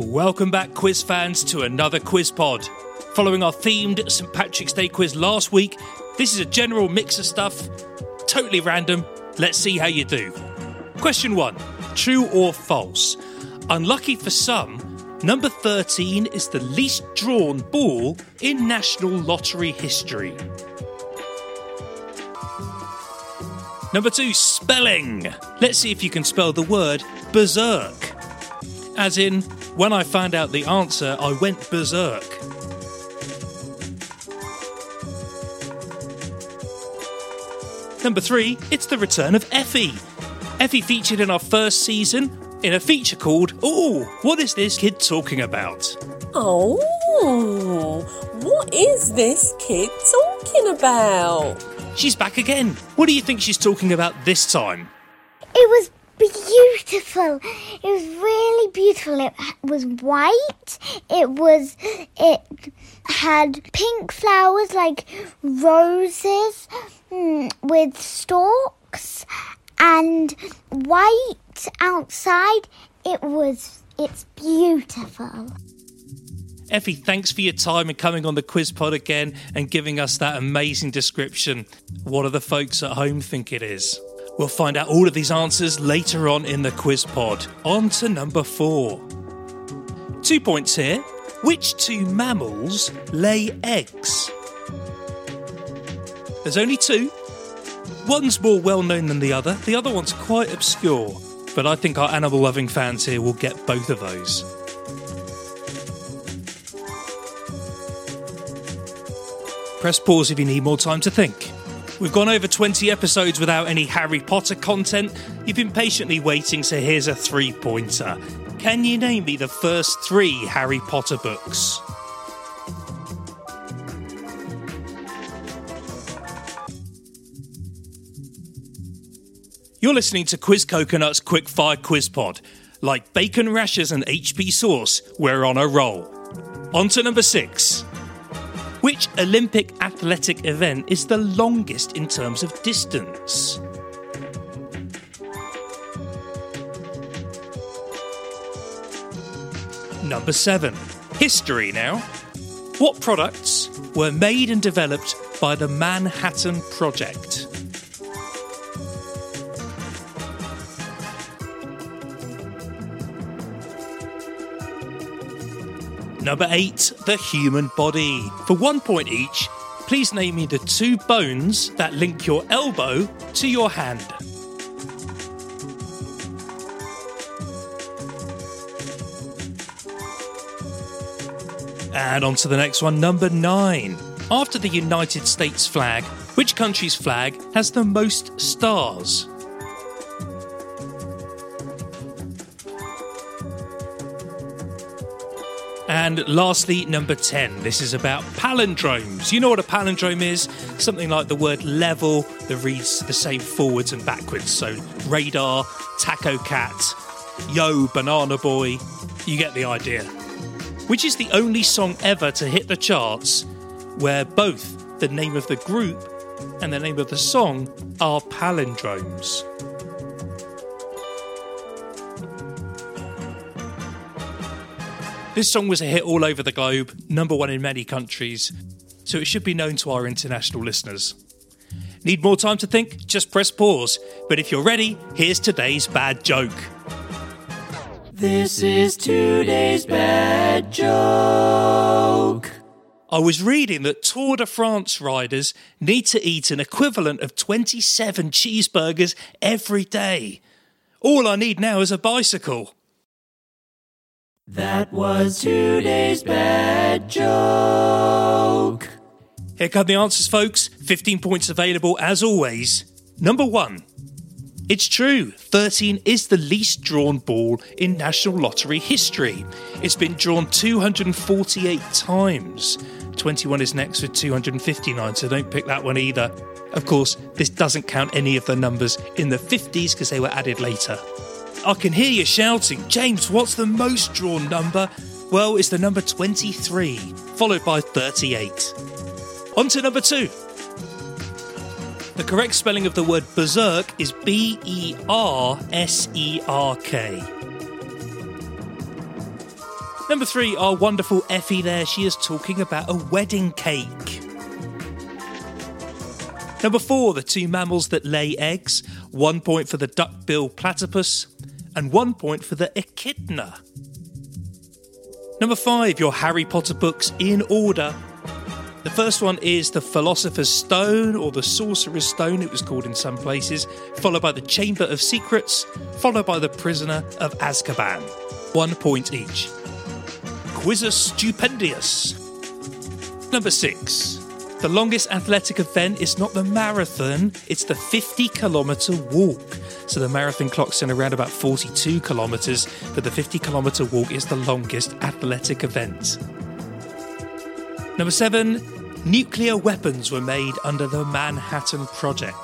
Welcome back, quiz fans, to another quiz pod. Following our themed St. Patrick's Day quiz last week, this is a general mix of stuff, totally random. Let's see how you do. Question one True or false? Unlucky for some, number 13 is the least drawn ball in National Lottery history. Number two, spelling. Let's see if you can spell the word berserk. As in, when I found out the answer, I went berserk. Number three, it's the return of Effie. Effie featured in our first season in a feature called Oh, what is this kid talking about? Oh, what is this kid talking about? She's back again. What do you think she's talking about this time? It was beautiful. It was really beautiful. It was white. It was. It had pink flowers like roses mm, with stalks and white outside. It was. It's beautiful. Effie, thanks for your time and coming on the quiz pod again and giving us that amazing description. What do the folks at home think it is? We'll find out all of these answers later on in the quiz pod. On to number four. Two points here. Which two mammals lay eggs? There's only two. One's more well known than the other, the other one's quite obscure. But I think our animal loving fans here will get both of those. Press pause if you need more time to think. We've gone over 20 episodes without any Harry Potter content. You've been patiently waiting, so here's a three pointer. Can you name me the first three Harry Potter books? You're listening to Quiz Coconut's Quickfire Quiz Pod. Like bacon rashers and HP sauce, we're on a roll. On to number six. Which Olympic athletic event is the longest in terms of distance? Number 7. History now. What products were made and developed by the Manhattan Project? Number 8. The human body. For one point each, please name me the two bones that link your elbow to your hand. And on to the next one, number 9. After the United States flag, which country's flag has the most stars? And lastly, number 10. This is about palindromes. You know what a palindrome is? Something like the word level that reads the same forwards and backwards. So radar, taco cat, yo, banana boy. You get the idea. Which is the only song ever to hit the charts where both the name of the group and the name of the song are palindromes. This song was a hit all over the globe, number one in many countries, so it should be known to our international listeners. Need more time to think? Just press pause. But if you're ready, here's today's bad joke. This is today's bad joke. I was reading that Tour de France riders need to eat an equivalent of 27 cheeseburgers every day. All I need now is a bicycle. That was today's bad joke. Here come the answers, folks. 15 points available as always. Number one It's true, 13 is the least drawn ball in National Lottery history. It's been drawn 248 times. 21 is next with 259, so don't pick that one either. Of course, this doesn't count any of the numbers in the 50s because they were added later. I can hear you shouting, James, what's the most drawn number? Well, it's the number 23, followed by 38. On to number two. The correct spelling of the word berserk is B E R S E R K. Number three, our wonderful Effie there. She is talking about a wedding cake. Number four, the two mammals that lay eggs. One point for the duckbill platypus, and one point for the echidna. Number five, your Harry Potter books in order. The first one is the Philosopher's Stone, or the Sorcerer's Stone, it was called in some places, followed by the Chamber of Secrets, followed by the Prisoner of Azkaban. One point each. Quizzus Stupendius. Number six. The longest athletic event is not the marathon, it's the 50 kilometre walk. So the marathon clocks in around about 42 kilometres, but the 50 kilometre walk is the longest athletic event. Number seven, nuclear weapons were made under the Manhattan Project.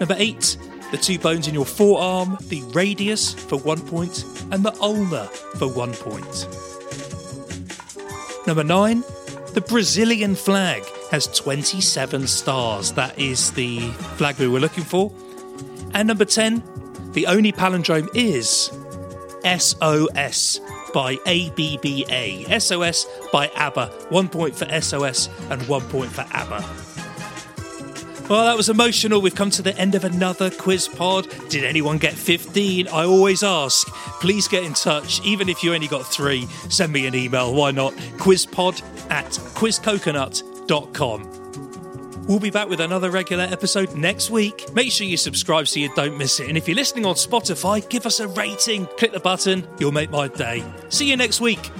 Number eight, the two bones in your forearm, the radius for one point, and the ulna for one point. Number nine, the Brazilian flag has 27 stars. That is the flag we were looking for. And number 10, the only palindrome is SOS by ABBA. SOS by ABBA. One point for SOS and one point for ABBA. Well, that was emotional. We've come to the end of another quiz pod. Did anyone get 15? I always ask. Please get in touch. Even if you only got three, send me an email. Why not? Quizpod at quizcoconut.com. We'll be back with another regular episode next week. Make sure you subscribe so you don't miss it. And if you're listening on Spotify, give us a rating. Click the button, you'll make my day. See you next week.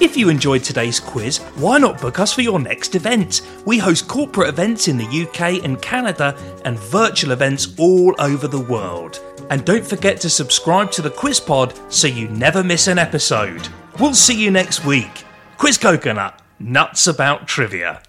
If you enjoyed today's quiz, why not book us for your next event? We host corporate events in the UK and Canada and virtual events all over the world. And don't forget to subscribe to the Quiz Pod so you never miss an episode. We'll see you next week. Quiz Coconut, nuts about trivia.